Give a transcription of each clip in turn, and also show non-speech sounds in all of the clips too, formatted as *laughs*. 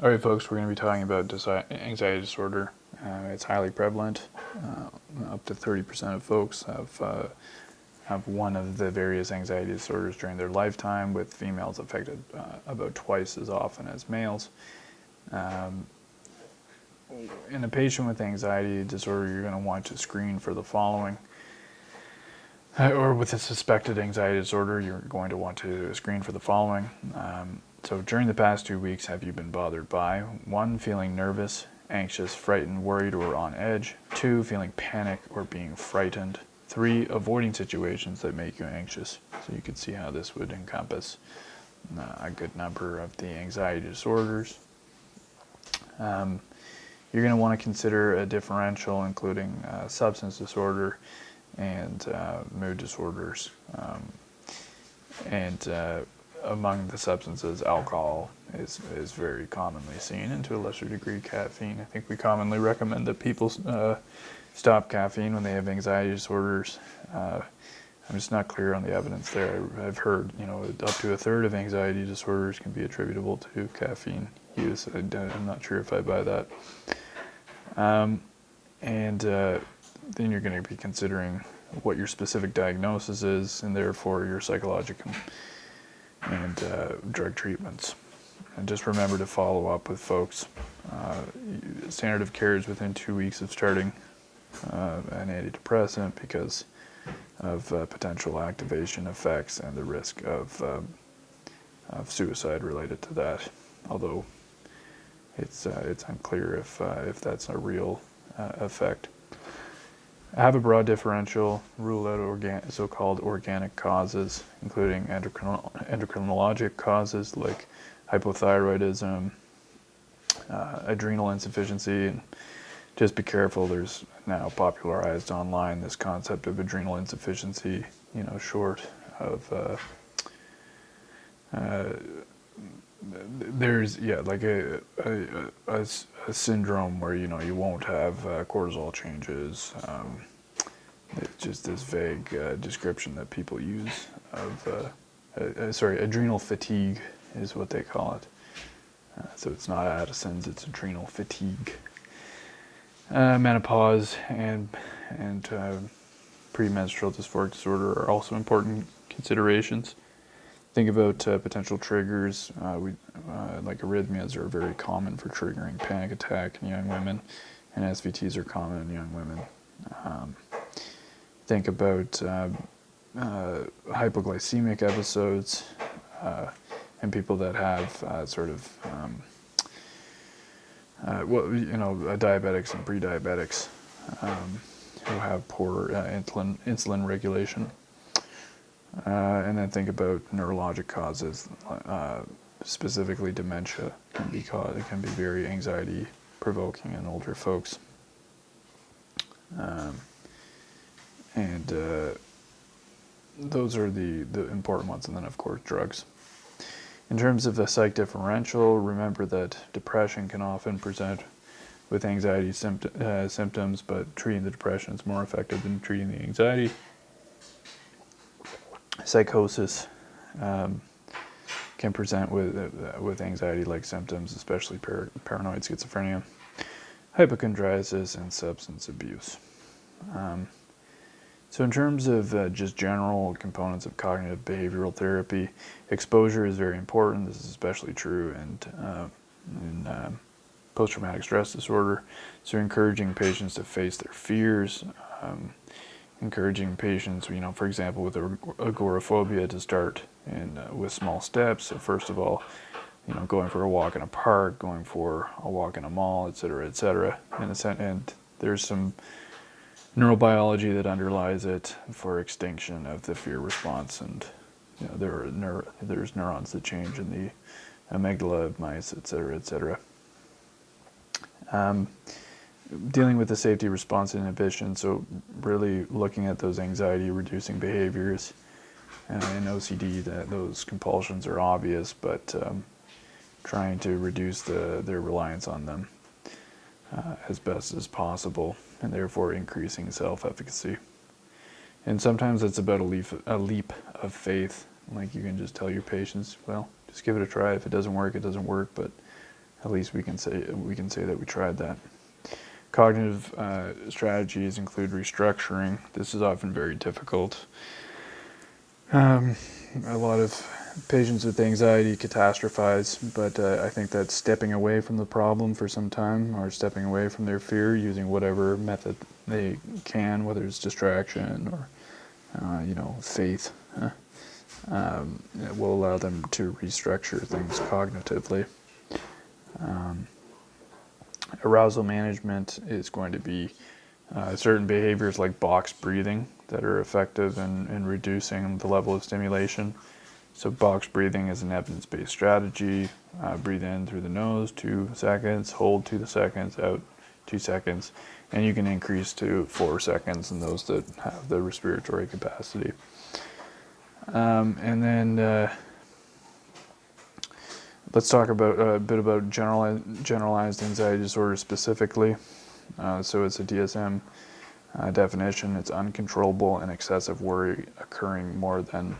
All right, folks, we're going to be talking about anxiety disorder. Uh, it's highly prevalent. Uh, up to 30% of folks have uh, have one of the various anxiety disorders during their lifetime, with females affected uh, about twice as often as males. Um, in a patient with anxiety disorder, you're going to want to screen for the following. Uh, or with a suspected anxiety disorder, you're going to want to screen for the following. Um, so, during the past two weeks, have you been bothered by one, feeling nervous, anxious, frightened, worried, or on edge? Two, feeling panic or being frightened? Three, avoiding situations that make you anxious. So, you can see how this would encompass uh, a good number of the anxiety disorders. Um, you're going to want to consider a differential, including uh, substance disorder and uh, mood disorders. Um, and uh, among the substances, alcohol is, is very commonly seen, and to a lesser degree, caffeine. I think we commonly recommend that people uh, stop caffeine when they have anxiety disorders. Uh, I'm just not clear on the evidence there. I've heard, you know, up to a third of anxiety disorders can be attributable to caffeine use. I, am not sure if I buy that. Um, and uh, then you're going to be considering what your specific diagnosis is, and therefore your psychological and uh, drug treatments. And just remember to follow up with folks. Uh, standard of care is within two weeks of starting uh, an antidepressant because of uh, potential activation effects and the risk of, um, of suicide related to that. Although it's uh, it's unclear if uh, if that's a real effect have a broad differential, rule out organ- so-called organic causes, including endocrinologic causes like hypothyroidism, uh, adrenal insufficiency, and just be careful. There's now popularized online this concept of adrenal insufficiency, you know, short of uh, uh, there's yeah like a, a, a, syndrome where you know you won't have uh, cortisol changes. Um, it's just this vague uh, description that people use of uh, uh sorry adrenal fatigue is what they call it. Uh, so it's not addison's it's adrenal fatigue. Uh, menopause and and premenstrual dysphoric disorder are also important considerations think about uh, potential triggers. Uh, we, uh, like arrhythmias are very common for triggering panic attack in young women, and SVTs are common in young women. Um, think about uh, uh, hypoglycemic episodes and people that have sort of um, well, you know, diabetics and pre-diabetics um, who have poor insulin insulin regulation. Uh, and then think about neurologic causes, uh, specifically dementia can be cause, it can be very anxiety provoking in older folks. Um, and uh, those are the, the important ones, and then of course drugs. In terms of the psych differential, remember that depression can often present with anxiety uh, symptoms, but treating the depression is more effective than treating the anxiety psychosis um, can present with uh, with anxiety-like symptoms, especially par- paranoid schizophrenia, hypochondriasis, and substance abuse. Um, so, in terms of uh, just general components of cognitive behavioral therapy, exposure is very important. This is especially true in, uh, in uh, post traumatic stress disorder. So, encouraging patients to face their fears, um, encouraging patients, you know, for example, with agoraphobia to start in, uh, with small steps. So first of all, you know, going for a walk in a park, going for a walk in a mall, et cetera, et cetera. And, and there's some neurobiology that underlies it for extinction of the fear response. And, you know, there are there's neurons that change in the amygdala of mice, et cetera, et cetera. Um, dealing with the safety response inhibition, so really looking at those anxiety reducing behaviors. Uh, in OCD, that those compulsions are obvious, but um, trying to reduce the, their reliance on them uh, as best as possible, and therefore increasing self-efficacy. And sometimes it's about a leap, a leap of faith. Like you can just tell your patients, well, just give it a try. If it doesn't work, it doesn't work. But at least we can say we can say that we tried that. Cognitive uh, strategies include restructuring. This is often very difficult. Um, a lot of patients with anxiety catastrophize, but uh, I think that stepping away from the problem for some time or stepping away from their fear using whatever method they can, whether it's distraction or, uh, you know, faith, *laughs* um, will allow them to restructure things cognitively. Um, arousal management is going to be uh, certain behaviors like box breathing that are effective in, in reducing the level of stimulation. So, box breathing is an evidence based strategy. Uh, breathe in through the nose, two seconds, hold two seconds, out two seconds, and you can increase to four seconds in those that have the respiratory capacity. Um, and then uh, let's talk about uh, a bit about generalized, generalized anxiety disorder specifically. Uh, so, it's a DSM uh, definition. It's uncontrollable and excessive worry occurring more than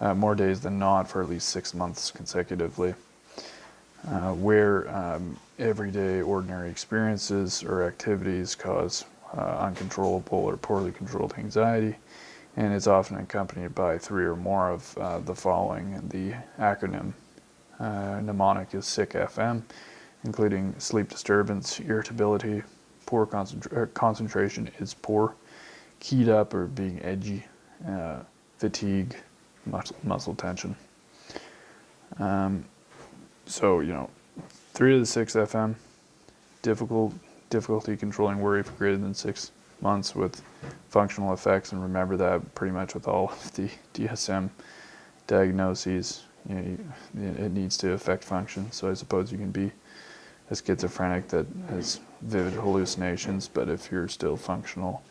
uh, more days than not for at least six months consecutively, uh, where um, everyday ordinary experiences or activities cause uh, uncontrollable or poorly controlled anxiety, and it's often accompanied by three or more of uh, the following. The acronym uh, mnemonic is SICK-FM, including sleep disturbance, irritability, poor concentra- concentration is poor, keyed up or being edgy, uh, fatigue, muscle, muscle tension. Um, so, you know, three of the six FM, difficult, difficulty controlling worry for greater than six months with functional effects. And remember that pretty much with all of the DSM diagnoses, you know, it needs to affect function. So I suppose you can be a schizophrenic that has vivid hallucinations, but if you're still functional,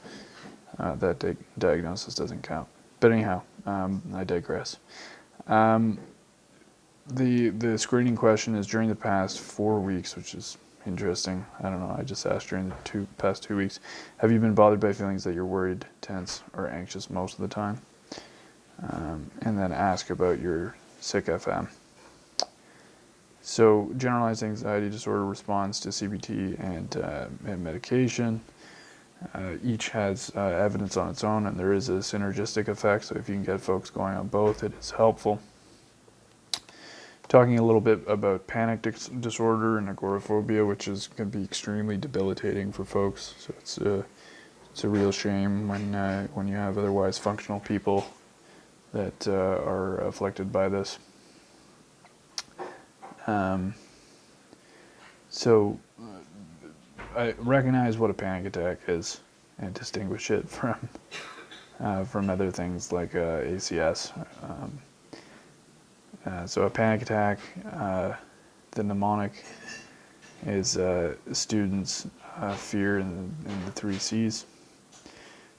uh, that di- diagnosis doesn't count. But anyhow, um, I digress. Um, the the screening question is during the past four weeks, which is interesting. I don't know. I just asked during the two past two weeks, have you been bothered by feelings that you're worried, tense, or anxious most of the time? Um, and then ask about your SICK-FM. So, generalized anxiety disorder responds to CBT and, uh, and medication. Uh, each has uh, evidence on its own, and there is a synergistic effect. So if you can get folks going on both, it is helpful. Talking a little bit about panic dis- disorder and agoraphobia, which is can be extremely debilitating for folks. So it's a it's a real shame when uh, when you have otherwise functional people that uh, are afflicted by this. Um, so I recognize what a panic attack is and distinguish it from uh, from other things like uh, ACS. Um, uh, so a panic attack, uh, the mnemonic is uh, students' uh, fear in, in, the three C's.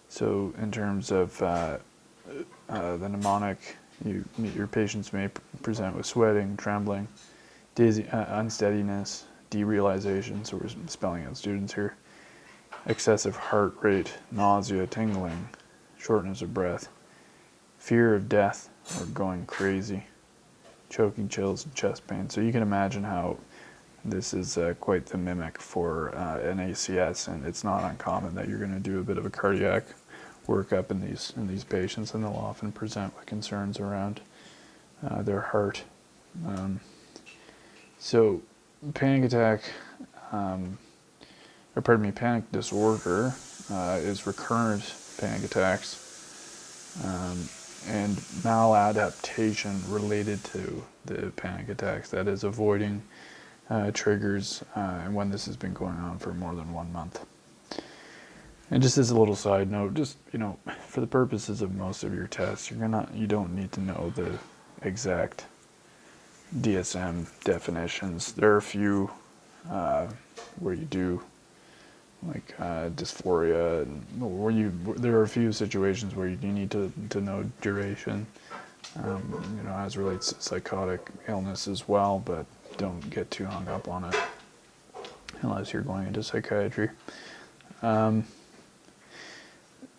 So in terms of the mnemonic, you, your patients may present with sweating, trembling, dizzy, unsteadiness, derealization, so we're spelling out students here, excessive heart rate, nausea, tingling, shortness of breath, fear of death or going crazy, choking chills, and chest pain. So you can imagine how this is uh, quite the mimic for uh, an ACS, and it's not uncommon that you're going to do a bit of a cardiac workup in these in these patients, and they'll often present with concerns around uh, their heart. Um, so panic attack, um, or pardon me, panic disorder uh, is recurrent panic attacks um, and maladaptation related to the panic attacks. That is avoiding uh, triggers uh, and when this has been going on for more than one month. And just as a little side note, just you know, for the purposes of most of your tests, you're gonna you don't need to know the exact DSM definitions. There are a few uh, where you do like uh, dysphoria, and where you there are a few situations where you need to to know duration. Um, you know, as relates to psychotic illness as well, but don't get too hung up on it unless you're going into psychiatry. Um,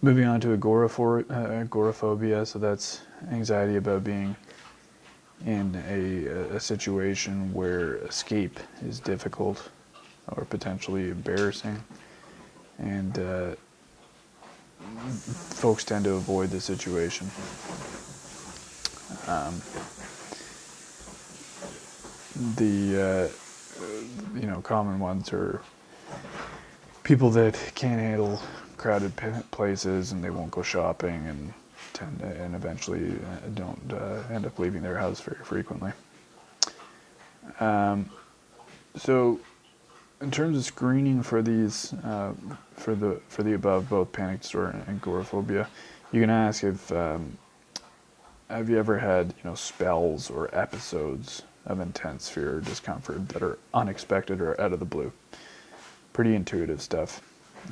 moving on to agoraphobia, uh, agoraphobia, so that's anxiety about being in a, a situation where escape is difficult or potentially embarrassing. And uh, folks tend to avoid the situation. Um, the uh, you know common ones are people that can't handle crowded places and they won't go shopping and tend to, and eventually uh, don't uh, end up leaving their house very frequently. Um, so, in terms of screening for these, uh, for the for the above, both panic disorder and agoraphobia, you can ask if um, have you ever had you know spells or episodes of intense fear or discomfort that are unexpected or out of the blue. Pretty intuitive stuff.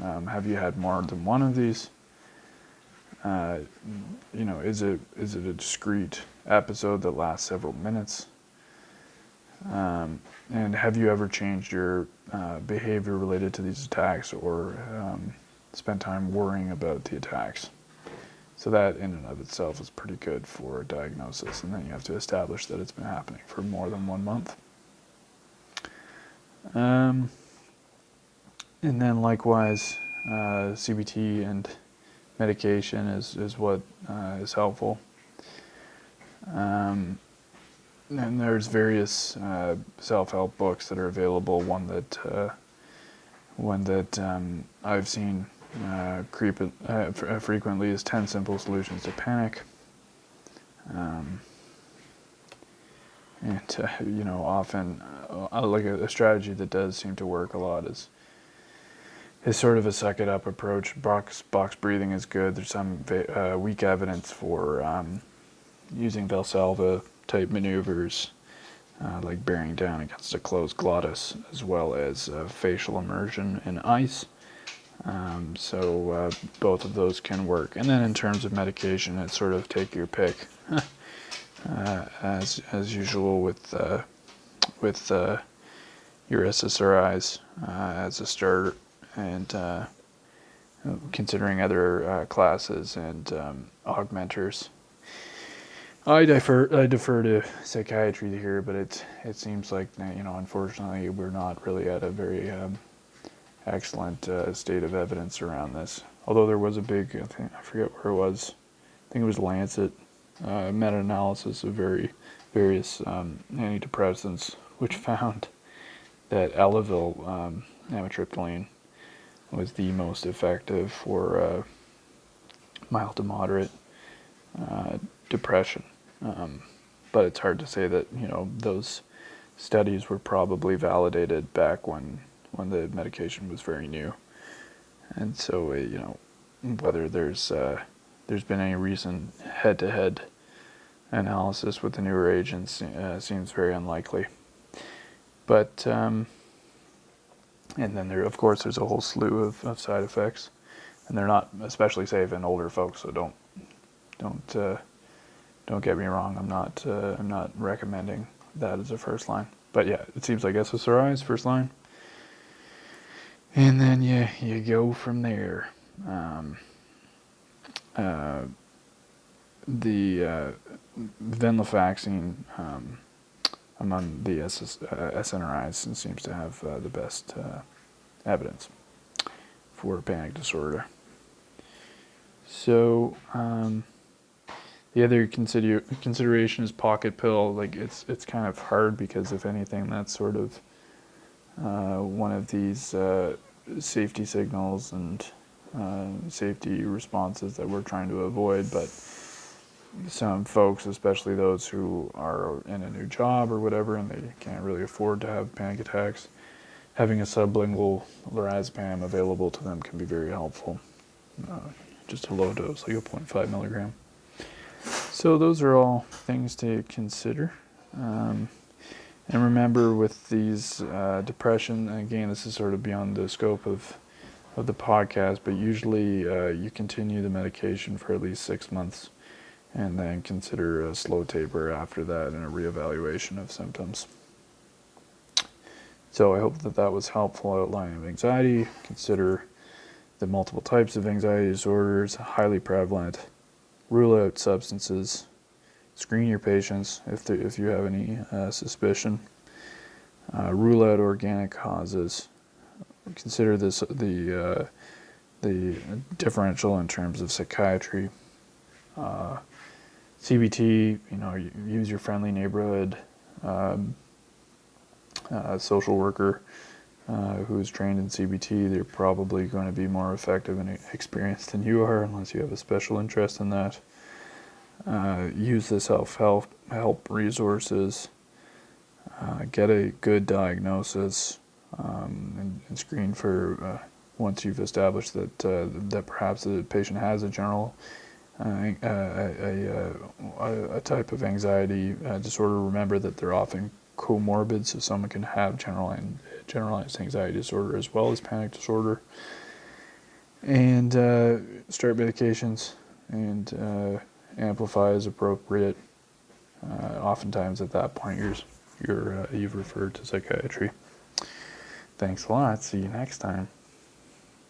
Um, have you had more than one of these? Uh, you know, is it is it a discrete episode that lasts several minutes? Um, and have you ever changed your uh, behavior related to these attacks or um, spent time worrying about the attacks? So that in and of itself is pretty good for a diagnosis, and then you have to establish that it's been happening for more than one month. Um, and then likewise, uh, CBT and medication is, is what uh, is helpful. Um, and there's various uh, self-help books that are available. One that uh, one that um, I've seen uh, creep, uh, frequently is 10 simple solutions to panic. Um, and you know, often, like a, a, strategy that does seem to work a lot is is sort of a suck it up approach. Box box breathing is good. There's some uh, weak evidence for um, using Valsalva type maneuvers, uh, like bearing down against a closed glottis, as well as facial immersion in ice. Um, so uh, both of those can work. And then in terms of medication, it's sort of take your pick, *laughs* uh, as as usual with uh, with uh, your SSRIs uh, as a start, and uh, considering other classes and um, augmenters. I defer I defer to psychiatry here, but it it seems like you know unfortunately we're not really at a very um, excellent uh, state of evidence around this. Although there was a big, I, think, I forget where it was, I think it was Lancet, uh, meta-analysis of very various um, antidepressants, which *laughs* found that Elavil, um, amitriptyline, was the most effective for uh, mild to moderate uh, depression. Um, but it's hard to say that you know those studies were probably validated back when when the medication was very new. And so, uh, you know, whether there's uh, there's been any recent head-to-head analysis with the newer agents uh, seems very unlikely. But um, and then there, of course, there's a whole slew of, of side effects, and they're not especially safe in older folks. So don't don't uh, don't get me wrong. I'm not uh, I'm not recommending that as a first line. But yeah, it seems like SSRI is first line and then you you go from there. Um, uh, the uh, venlafaxine um, among the SS, uh, SNRIs and seems to have uh, the best uh, evidence for panic disorder. So um, the other consider- consideration is pocket pill. Like it's it's kind of hard because if anything, that's sort of uh, one of these uh, safety signals and uh, safety responses that we're trying to avoid. But some folks, especially those who are in a new job or whatever, and they can't really afford to have panic attacks, having a sublingual lorazepam available to them can be very helpful. Uh, just a low dose, like a 0.5 milligram. So those are all things to consider. Um, and remember, with these uh, depression, again, this is sort of beyond the scope of of the podcast, but usually uh, you continue the medication for at least six months, and then consider a slow taper after that and a reevaluation of symptoms. So I hope that that was helpful outlining anxiety. Consider the multiple types of anxiety disorders, highly prevalent. Rule out substances screen your patients if, there, if you have any uh, suspicion. Uh, rule out organic causes. Consider this the uh, the differential in terms of psychiatry. Uh, CBT, you know, use your friendly neighborhood um, uh, social worker uh, who is trained in CBT. They're probably going to be more effective and experienced than you are, unless you have a special interest in that. Uh, use the self-help help resources. Uh, get a good diagnosis um, and, and, screen for uh, once you've established that uh, that perhaps the patient has a general a, a, a, type of anxiety uh, disorder, remember that they're often comorbid, so someone can have general, generalized anxiety disorder as well as panic disorder. And uh, start medications and uh, amplify as appropriate. Uh, oftentimes, at that point, you're, you're, uh, you've referred to psychiatry. Thanks a lot. See you next time.